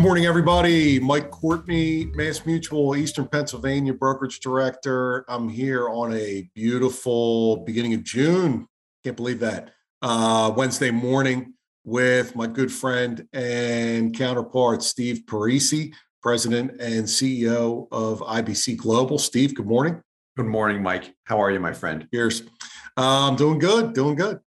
Morning, everybody. Mike Courtney, Mass Mutual, Eastern Pennsylvania brokerage director. I'm here on a beautiful beginning of June. Can't believe that. Uh, Wednesday morning with my good friend and counterpart, Steve Parisi, president and CEO of IBC Global. Steve, good morning. Good morning, Mike. How are you, my friend? Cheers. I'm doing good, doing good.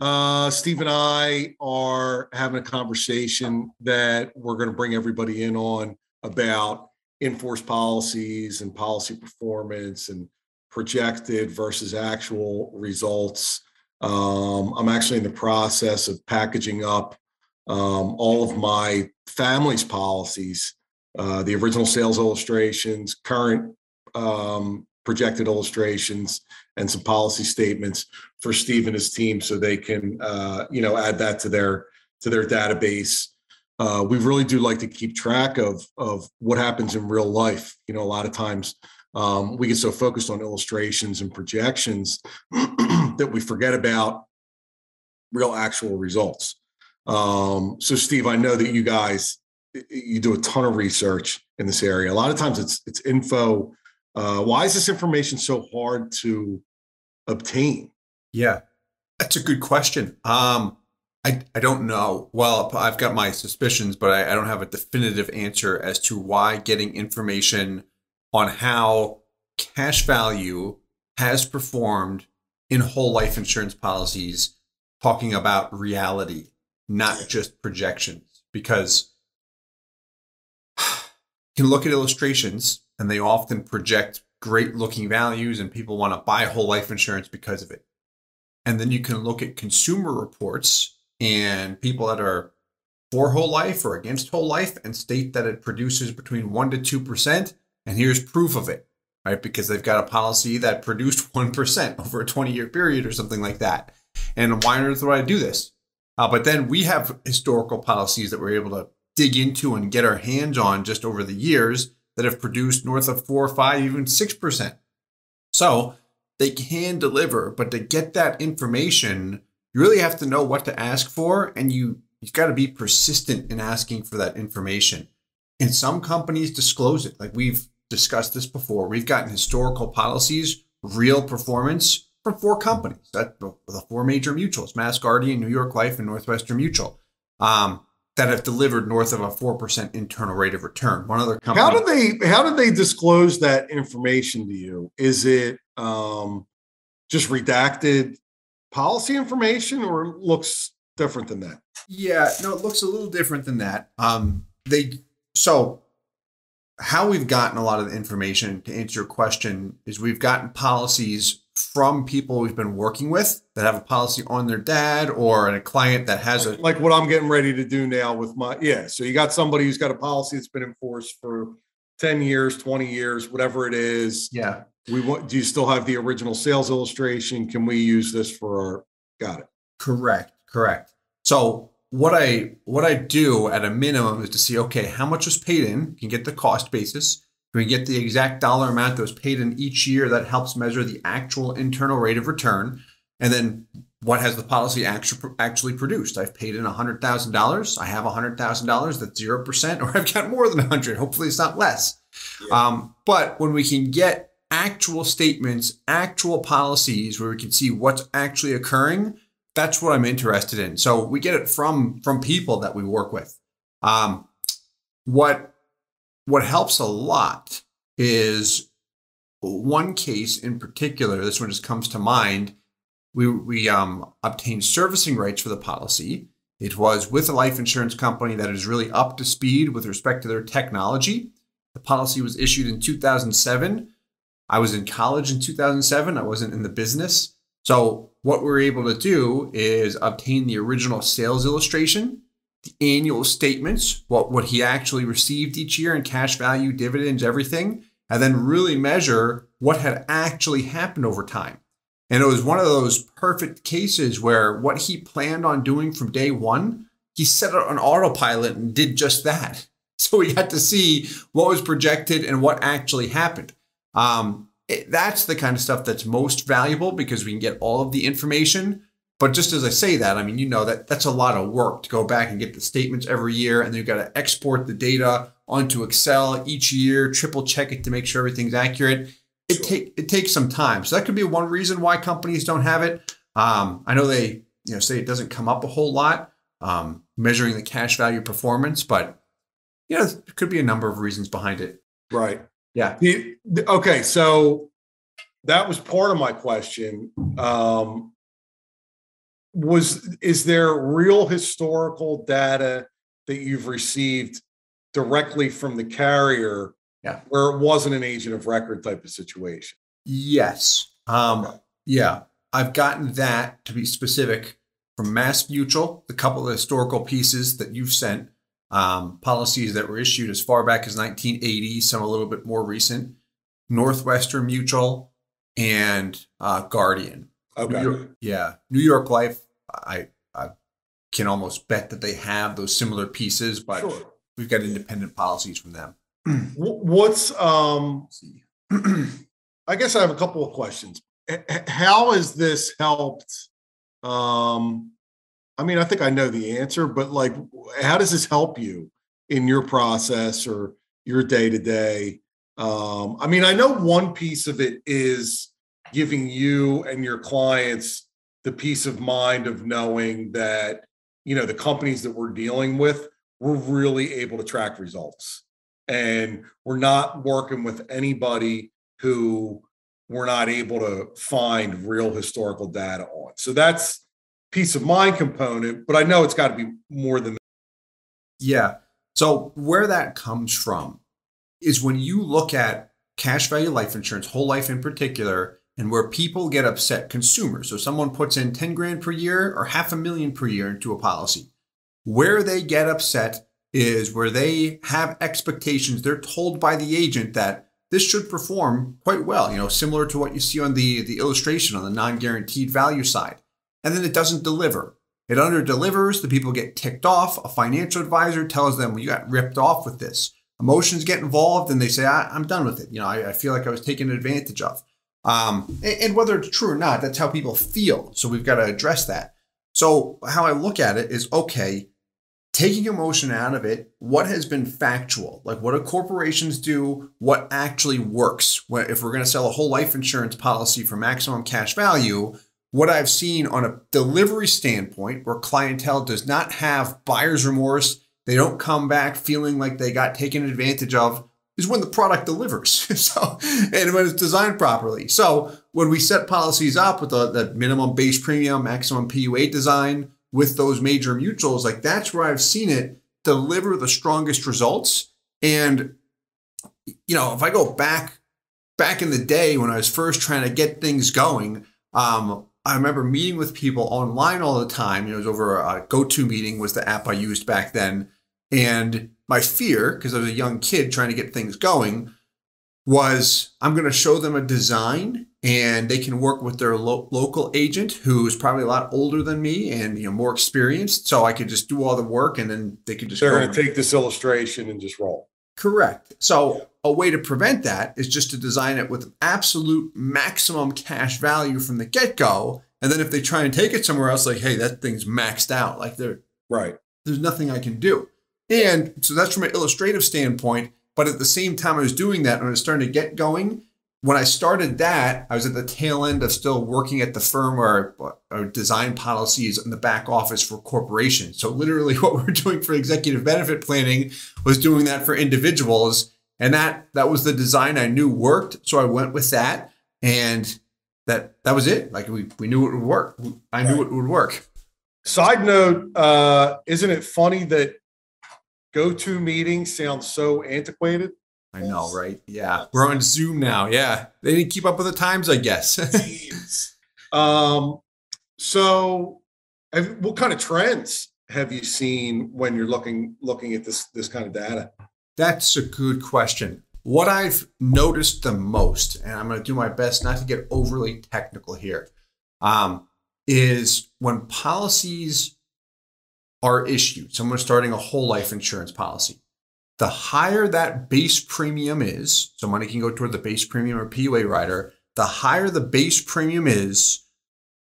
Uh, Steve and I are having a conversation that we're going to bring everybody in on about in-force policies and policy performance and projected versus actual results. Um, I'm actually in the process of packaging up um, all of my family's policies, uh, the original sales illustrations, current um, projected illustrations, and some policy statements for Steve and his team so they can uh, you know add that to their to their database. Uh, we really do like to keep track of of what happens in real life. You know, a lot of times um, we get so focused on illustrations and projections that we forget about real actual results. Um, so, Steve, I know that you guys you do a ton of research in this area. A lot of times it's it's info. Uh, why is this information so hard to obtain? Yeah, that's a good question. Um, I, I don't know. Well, I've got my suspicions, but I, I don't have a definitive answer as to why getting information on how cash value has performed in whole life insurance policies, talking about reality, not just projections, because you can look at illustrations and they often project great looking values and people want to buy whole life insurance because of it. And then you can look at consumer reports and people that are for whole life or against whole life and state that it produces between 1% to 2%. And here's proof of it, right? Because they've got a policy that produced 1% over a 20 year period or something like that. And why on earth would I do this? Uh, but then we have historical policies that we're able to dig into and get our hands on just over the years that have produced north of four, or five, even 6%. So they can deliver, but to get that information, you really have to know what to ask for and you you've got to be persistent in asking for that information. And some companies disclose it. Like we've discussed this before. We've gotten historical policies, real performance from four companies. That the four major mutuals: Mass Guardian, New York Life, and Northwestern Mutual. Um, that have delivered north of a four percent internal rate of return. One other company. How do they how do they disclose that information to you? Is it um, just redacted policy information, or looks different than that? Yeah, no, it looks a little different than that. Um, they so how we've gotten a lot of the information to answer your question is we've gotten policies from people we've been working with that have a policy on their dad or a client that has a like what I'm getting ready to do now with my yeah. So you got somebody who's got a policy that's been enforced for 10 years, 20 years, whatever it is. Yeah. We want do you still have the original sales illustration? Can we use this for our got it? Correct. Correct. So what I what I do at a minimum is to see okay, how much was paid in, you can get the cost basis we get the exact dollar amount that was paid in each year that helps measure the actual internal rate of return. And then what has the policy actually actually produced? I've paid in $100,000. I have $100,000 that's 0%, or I've got more than 100. Hopefully it's not less. Yeah. Um, but when we can get actual statements, actual policies where we can see what's actually occurring, that's what I'm interested in. So we get it from from people that we work with. Um, what what helps a lot is one case in particular. This one just comes to mind. We we um, obtained servicing rights for the policy. It was with a life insurance company that is really up to speed with respect to their technology. The policy was issued in 2007. I was in college in 2007. I wasn't in the business. So, what we we're able to do is obtain the original sales illustration annual statements, what, what he actually received each year in cash value, dividends, everything, and then really measure what had actually happened over time. And it was one of those perfect cases where what he planned on doing from day one, he set it on autopilot and did just that. So we got to see what was projected and what actually happened. Um, it, that's the kind of stuff that's most valuable because we can get all of the information But just as I say that, I mean, you know that that's a lot of work to go back and get the statements every year, and then you've got to export the data onto Excel each year, triple check it to make sure everything's accurate. It Sure. take it takes some time, so that could be one reason why companies don't have it. Um, I know they you know say it doesn't come up a whole lot um, measuring the cash value performance, but you know there could be a number of reasons behind it. Right. Yeah. Okay, so that was part of my question. Um, was is there real historical data that you've received directly from the carrier? Yeah. Where it wasn't an agent of record type of situation. Yes. Um, Okay. Yeah, I've gotten that to be specific from Mass Mutual, the couple of historical pieces that you've sent, um, policies that were issued as far back as 1980, some a little bit more recent, Northwestern Mutual, and uh, Guardian. Okay. New York- yeah, New York Life. I I can almost bet that they have those similar pieces, but Sure. we've got independent policies from them. What's um I guess I have a couple of questions. How has this helped? Um, I mean, I think I know the answer, but like, how does this help you in your process or your day to day? Um, I mean, I know one piece of it is giving you and your clients the peace of mind of knowing that, you know, the companies that we're dealing with, we're really able to track results. And we're not working with anybody who we're not able to find real historical data on. So that's peace of mind component, but I know it's got to be more than that. Yeah. So where that comes from is when you look at cash value life insurance, whole life in particular, and where people get upset, consumers. So someone puts in 10 grand per year or half a million per year into a policy. Where they get upset is where they have expectations. They're told by the agent that this should perform quite well, you know, similar to what you see on the, the illustration on the non-guaranteed value side. And then it doesn't deliver. It under delivers, the people get ticked off. A financial advisor tells them, well, you got ripped off with this. Emotions get involved and they say, I, I'm done with it. You know, I, I feel like I was taken advantage of. Um, and, and whether it's true or not, that's how people feel. So we've got to address that. So how I look at it is okay, taking emotion out of it, what has been factual? Like what do corporations do? What actually works? If we're going to sell a whole life insurance policy for maximum cash value, what I've seen on a delivery standpoint, where clientele does not have buyer's remorse, they don't come back feeling like they got taken advantage of, is when the product delivers. so, and when it's designed properly. So, when we set policies up with the, the minimum base premium, maximum PUA design with those major mutuals, like that's where I've seen it deliver the strongest results. And, you know, if I go back, back in the day when I was first trying to get things going, um, I remember meeting with people online all the time. It was over a GoTo meeting was the app I used back then. And my fear, because I was a young kid trying to get things going, was I'm going to show them a design and they can work with their lo- local agent who's probably a lot older than me and you know more experienced. So I could just do all the work and then they could just they're going to take this illustration and just roll. Correct. So a way to prevent that is just to design it with absolute maximum cash value from the get go. And then if they try and take it somewhere else, like, hey, that thing's maxed out. Like there, Right. there's nothing I can do. And so that's from an illustrative standpoint. But at the same time I was doing that, and I was starting to get going, when I started that, I was at the tail end of still working at the firm where I design policies in the back office for corporations. So literally what we're doing for executive benefit planning was doing that for individuals. And that that was the design I knew worked. So I went with that. And that that was it. Like we, we knew it would work. I knew it would work. Side note, uh, isn't it funny that go-to meetings sound so antiquated? I know, right? Yeah. We're on Zoom now. Yeah. They didn't keep up with the times, I guess. um, so have, what kind of trends have you seen when you're looking looking at this this kind of data? That's a good question. What I've noticed the most, and I'm going to do my best not to get overly technical here, um, is when policies are issued, someone's starting a whole life insurance policy, the higher that base premium is, so money can go toward the base premium or PUA rider, the higher the base premium is,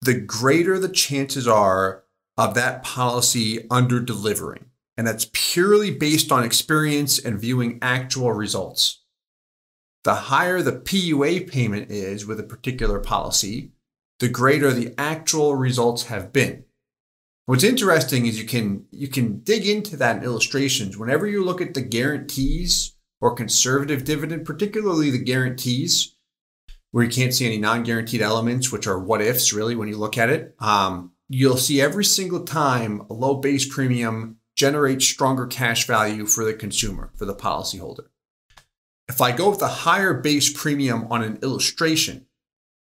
the greater the chances are of that policy under delivering. And that's purely based on experience and viewing actual results. The higher the PUA payment is with a particular policy, the greater the actual results have been. What's interesting is you can you can dig into that in illustrations. Whenever you look at the guarantees or conservative dividend, particularly the guarantees, where you can't see any non-guaranteed elements, which are what ifs really when you look at it. Um, you'll see every single time a low base premium generates stronger cash value for the consumer, for the policyholder. If I go with a higher base premium on an illustration,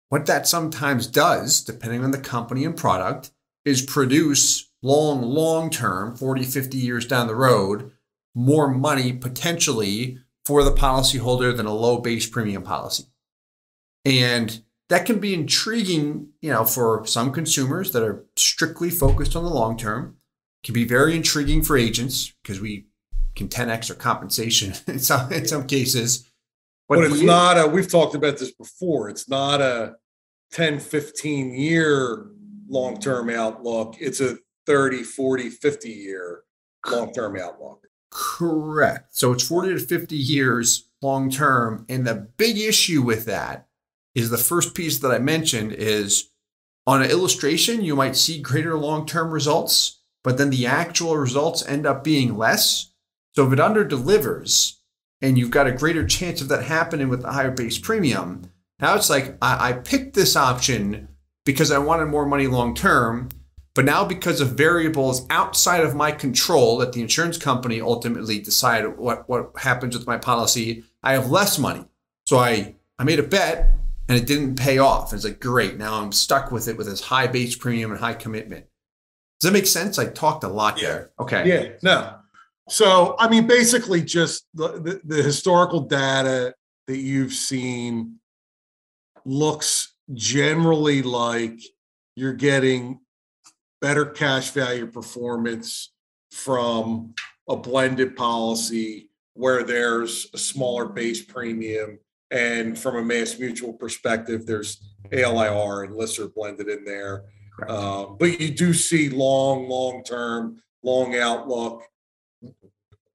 what that sometimes does, depending on the company and product, is produce long, long term, 40, 50 years down the road, more money potentially for the policyholder than a low base premium policy. And that can be intriguing, you know, for some consumers that are strictly focused on the long term. It can be very intriguing for agents because we can 10x their compensation in some in some cases. But, but it's not a we've talked about this before. It's not a 10, 15 year long-term outlook. It's a 30, 40, 50 year long-term outlook. Correct. So it's 40 to 50 years long term. And the big issue with that is the first piece that I mentioned is on an illustration, you might see greater long term results, but then the actual results end up being less. So if it under delivers and you've got a greater chance of that happening with the higher base premium, now it's like I, I picked this option because I wanted more money long term. But now, because of variables outside of my control that the insurance company ultimately decided what, what happens with my policy, I have less money. So I, I made a bet and it didn't pay off. It's like, great. Now I'm stuck with it with this high base premium and high commitment. Does that make sense? I talked a lot yeah. there. Okay. Yeah. No. So, I mean, basically, just the, the, the historical data that you've seen looks generally like you're getting better cash value performance from a blended policy where there's a smaller base premium and from a mass mutual perspective there's ALIR and LISR blended in there. Um, but you do see long long term long outlook.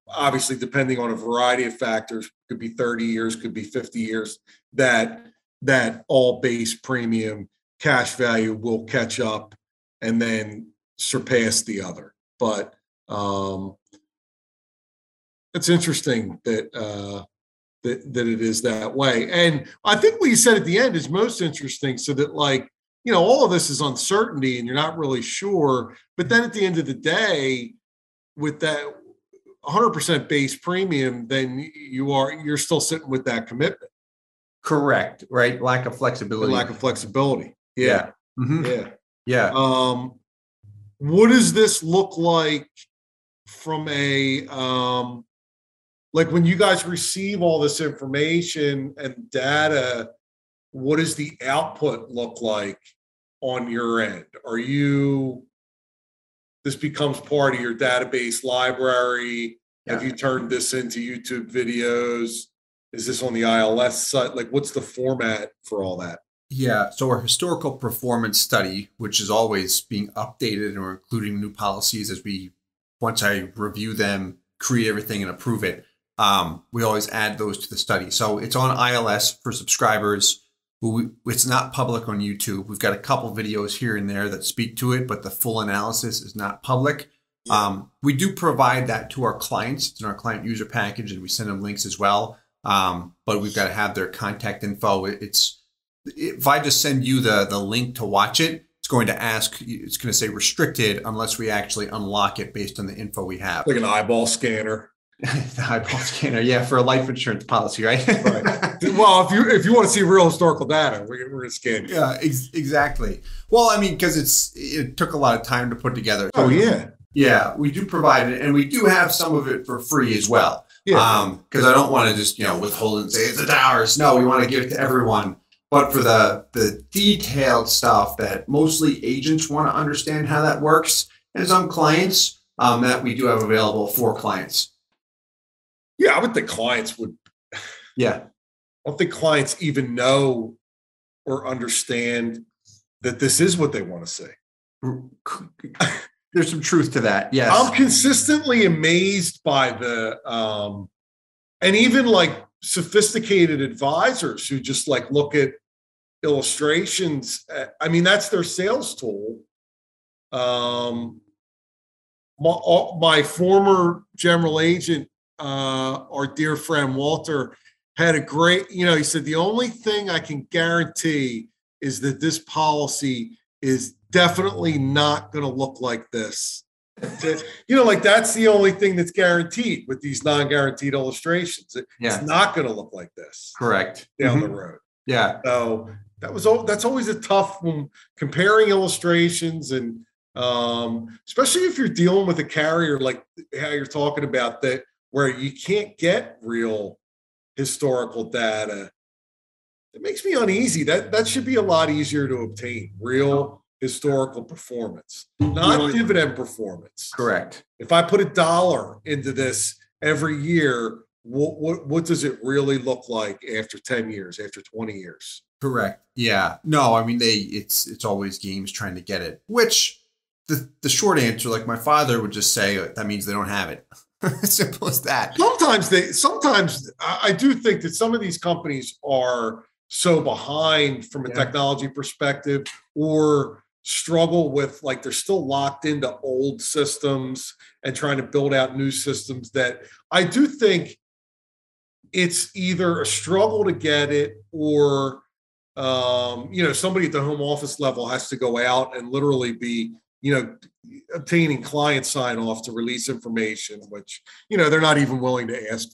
Obviously depending on a variety of factors could be 30 years could be 50 years that that all base premium cash value will catch up and then surpass the other. But um, it's interesting that uh, that that it is that way. And I think what you said at the end is most interesting, so that like you know all of this is uncertainty and you're not really sure. But then at the end of the day, with that 100% base premium, then you are you're still sitting with that commitment. Correct. Right. Lack of flexibility. lack of flexibility. Yeah. Yeah. Mm-hmm. yeah. Yeah. Um, what does this look like from a um, like when you guys receive all this information and data? What does the output look like on your end? Are you this becomes part of your database library? Yeah. Have you turned this into YouTube videos? Is this on the ILS site? Like, what's the format for all that? Yeah. So our historical performance study, which is always being updated and we're including new policies as we once I review them, create everything and approve it. Um, we always add those to the study. So it's on ILS for subscribers. It's not public on YouTube. We've got a couple videos here and there that speak to it, but the full analysis is not public. Um, we do provide that to our clients. It's in our client user package, and we send them links as well. Um, but we've got to have their contact info. It's if I just send you the the link to watch it, it's going to ask. It's going to say restricted unless we actually unlock it based on the info we have. Like an eyeball scanner. the eyeball scanner, yeah, for a life insurance policy, right? right. Well, if you if you want to see real historical data, we're, to scan you. Yeah, ex- exactly. Well, I mean, because it's it took a lot of time to put together. Oh yeah, yeah, we do provide it, and we do have some of it for free as well. Yeah. Um, because I don't want to just you know withhold and say it's a ours. No, we want to give it to everyone. But for the the detailed stuff that mostly agents want to understand how that works, and some clients um, that we do have available for clients. Yeah, I would think clients would. Yeah, I don't think clients even know or understand that this is what they want to see. There's some truth to that. Yes. I'm consistently amazed by the um and even like sophisticated advisors who just like look at illustrations. uh, I mean, that's their sales tool. Um my, my former general agent, uh, our dear friend Walter, had a great, you know, he said, the only thing I can guarantee is that this policy is definitely not going to look like this. You know, like that's the only thing that's guaranteed with these non-guaranteed illustrations. It- yeah. It's not going to look like this Correct. down Mhm. the road. Yeah. So that was that's always a tough one comparing illustrations and um, especially if you're dealing with a carrier like how you're talking about that where you can't get real historical data. It makes me uneasy. That that should be a lot easier to obtain. Real historical performance, not Really? dividend performance. Correct. If I put a dollar into this every year, what what what does it really look like after 10 years, after 20 years? Correct. Yeah. No, I mean they it's it's always games trying to get it. Which the the short answer, like my father would just say, that means they don't have it. Simple as that. Sometimes they sometimes I, I do think that some of these companies are so behind from a Yeah. technology perspective or struggle with like they're still locked into old systems and trying to build out new systems that I do think it's either a struggle to get it or um, you know somebody at the home office level has to go out and literally be you know obtaining client sign off to release information which you know they're not even willing to ask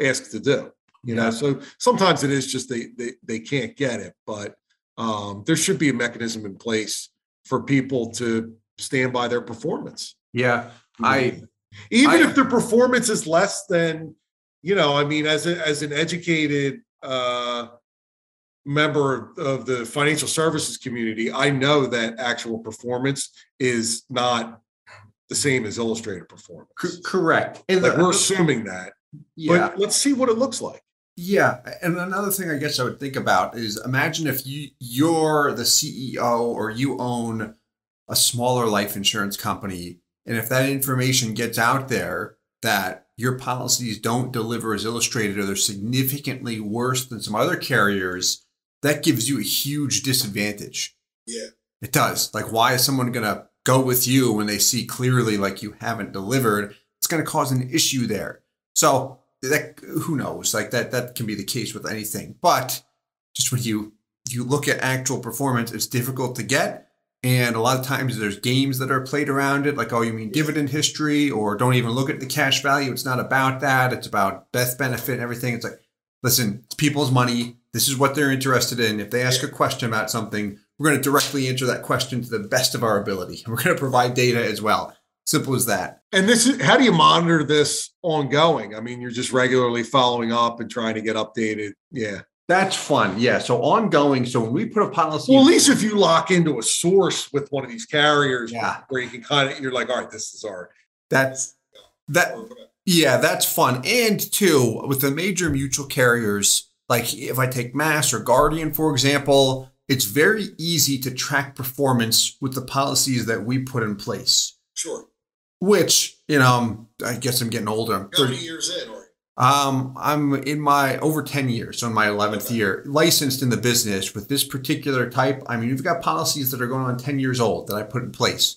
ask to do you know? So sometimes it is just they they, they can't get it but um, there should be a mechanism in place for people to stand by their performance Yeah. I even I- if their performance is less than you know i mean as a, as an educated uh member of the financial services community i know that actual performance is not the same as illustrated performance c- correct. And like the- we're assuming that yeah. but let's see what it looks like Yeah, and another thing I guess I would think about is imagine if you you're the CEO or you own a smaller life insurance company and if that information gets out there that your policies don't deliver as illustrated or they're significantly worse than some other carriers, that gives you a huge disadvantage. Yeah. It does. Like why is someone going to go with you when they see clearly like you haven't delivered? It's going to cause an issue there. So that who knows? Like that that can be the case with anything. But just when you you look at actual performance it's difficult to get. And a lot of times there's games that are played around it like oh you mean dividend history or don't even look at the cash value. It's not about that. It's about death benefit and everything. It's like listen it's people's money. This is what they're interested in. If they ask a question about something we're going to directly answer that question to the best of our ability. We're going to provide data as well simple as that and this is how do you monitor this ongoing i mean you're just regularly following up and trying to get updated yeah That's fun. Yeah. So ongoing. So when we put a policy, well at least if you lock into a source with one of these carriers yeah, where you can kind of you're like all right this is our that's that. Yeah, that's fun. And two, with the major mutual carriers, like if I take Mass or Guardian, for example, it's very easy to track performance with the policies that we put in place. sure Which, you know, um, I guess I'm getting older. I'm 30, years in or Um, I'm in my over 10 years, so in my 11th Okay. year, licensed in the business with this particular type. I mean, we've got policies that are going on 10 years old that I put in place.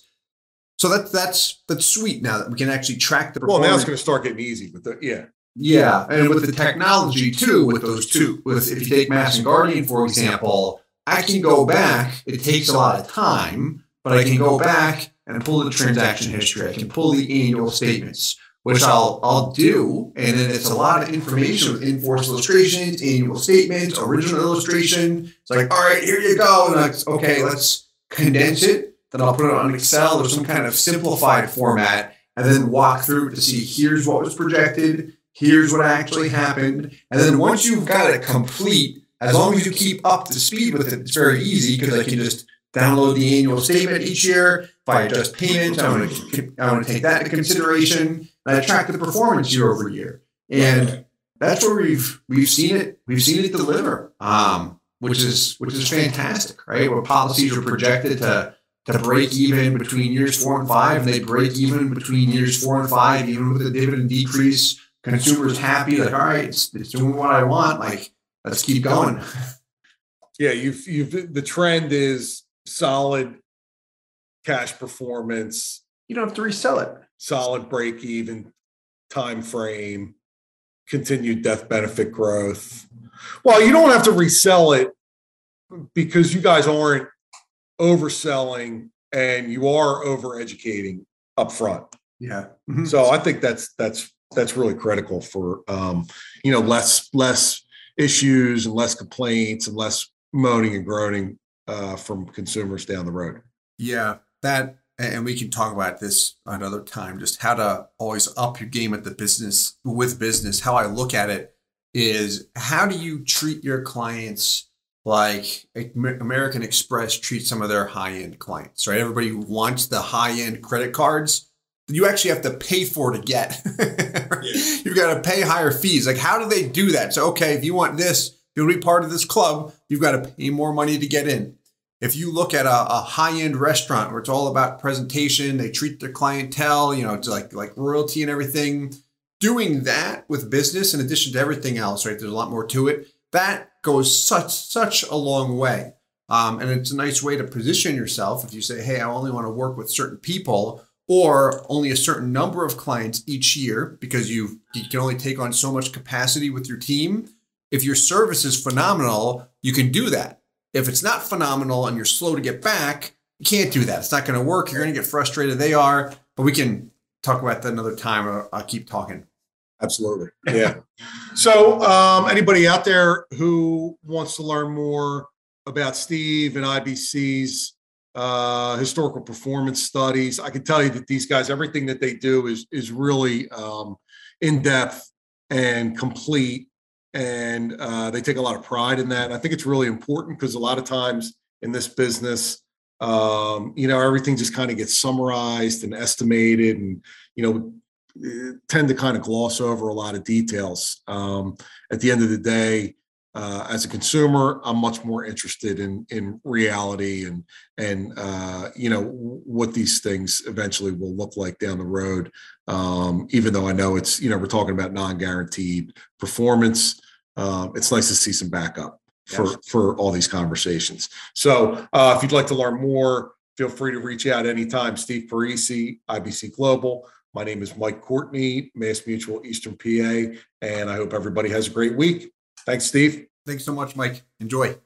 So that's that's that's sweet now that we can actually track the well now it's going to start getting easy with the yeah yeah, and with the technology too, with those two, with if you take Mass and Guardian for example, I can go back. It takes a lot of time, but I can go back and pull the transaction history. I can pull the annual statements, which I'll I'll do, and then it's a lot of information with enforced illustrations, annual statements, original illustration. It's like, all right, here you go. And like, okay, let's condense it. Then I'll put it on Excel or some kind of simplified format, and then walk through to see here's what was projected, here's what actually happened, and then once you've got it complete, as long as you keep up to speed with it, it's very easy because I can just download the annual statement each year. If I adjust payments, I want to I want to take that into consideration, and I track the performance year over year, and that's where we've we've seen it we've seen it deliver. Um, which is which is fantastic, right? Where policies are projected to to break even between years four and five, and they break even between years four and five, even with the dividend decrease. Consumers happy, like, all right, it's, it's doing what I want. Like, let's keep going. Yeah, you've you've the trend is solid cash performance. You don't have to resell it. Solid break even time frame, continued death benefit growth. Well, you don't have to resell it because you guys aren't overselling and you are over educating up front. Yeah. Mm-hmm. So I think that's that's that's really critical for um, you know less less issues and less complaints and less moaning and groaning uh, from consumers down the road. Yeah, that and we can talk about this another time. Just how to always up your game at the business with business. How I look at it is how do you treat your clients like American Express treats some of their high end clients, right? Everybody wants the high end credit cards you actually have to pay for to get. yeah. You've got to pay higher fees. Like, how do they do that? So, okay, if you want this, you'll be part of this club, you've got to pay more money to get in. If you look at a, a high end restaurant where it's all about presentation, they treat their clientele, you know, it's like like royalty and everything. Doing that with business, in addition to everything else, right? There's a lot more to it. That goes such such a long way, um, and it's a nice way to position yourself. If you say, "Hey, I only want to work with certain people," or only a certain number of clients each year because you you can only take on so much capacity with your team. If your service is phenomenal, you can do that. If it's not phenomenal and you're slow to get back, you can't do that. It's not going to work. You're going to get frustrated. They are, but we can talk about that another time. Or I'll keep talking. Absolutely. Yeah. so, um, anybody out there who wants to learn more about Steve and IBC's uh, historical performance studies. I can tell you that these guys, everything that they do is is really um, in depth and complete, and uh, they take a lot of pride in that. I think it's really important because a lot of times in this business, um, you know, everything just kind of gets summarized and estimated, and you know, eh, tend to kind of gloss over a lot of details. Um, at the end of the day, uh, as a consumer, I'm much more interested in in reality and and uh, you know what these things eventually will look like down the road. Um, even though I know it's you know we're talking about non-guaranteed performance, um, it's nice to see some backup for yes. for all these conversations. So uh, if you'd like to learn more, feel free to reach out anytime. Steve Parisi, IBC Global. My name is Mike Courtney, Mass Mutual Eastern PA, and I hope everybody has a great week. Thanks, Steve. Thanks so much, Mike. Enjoy.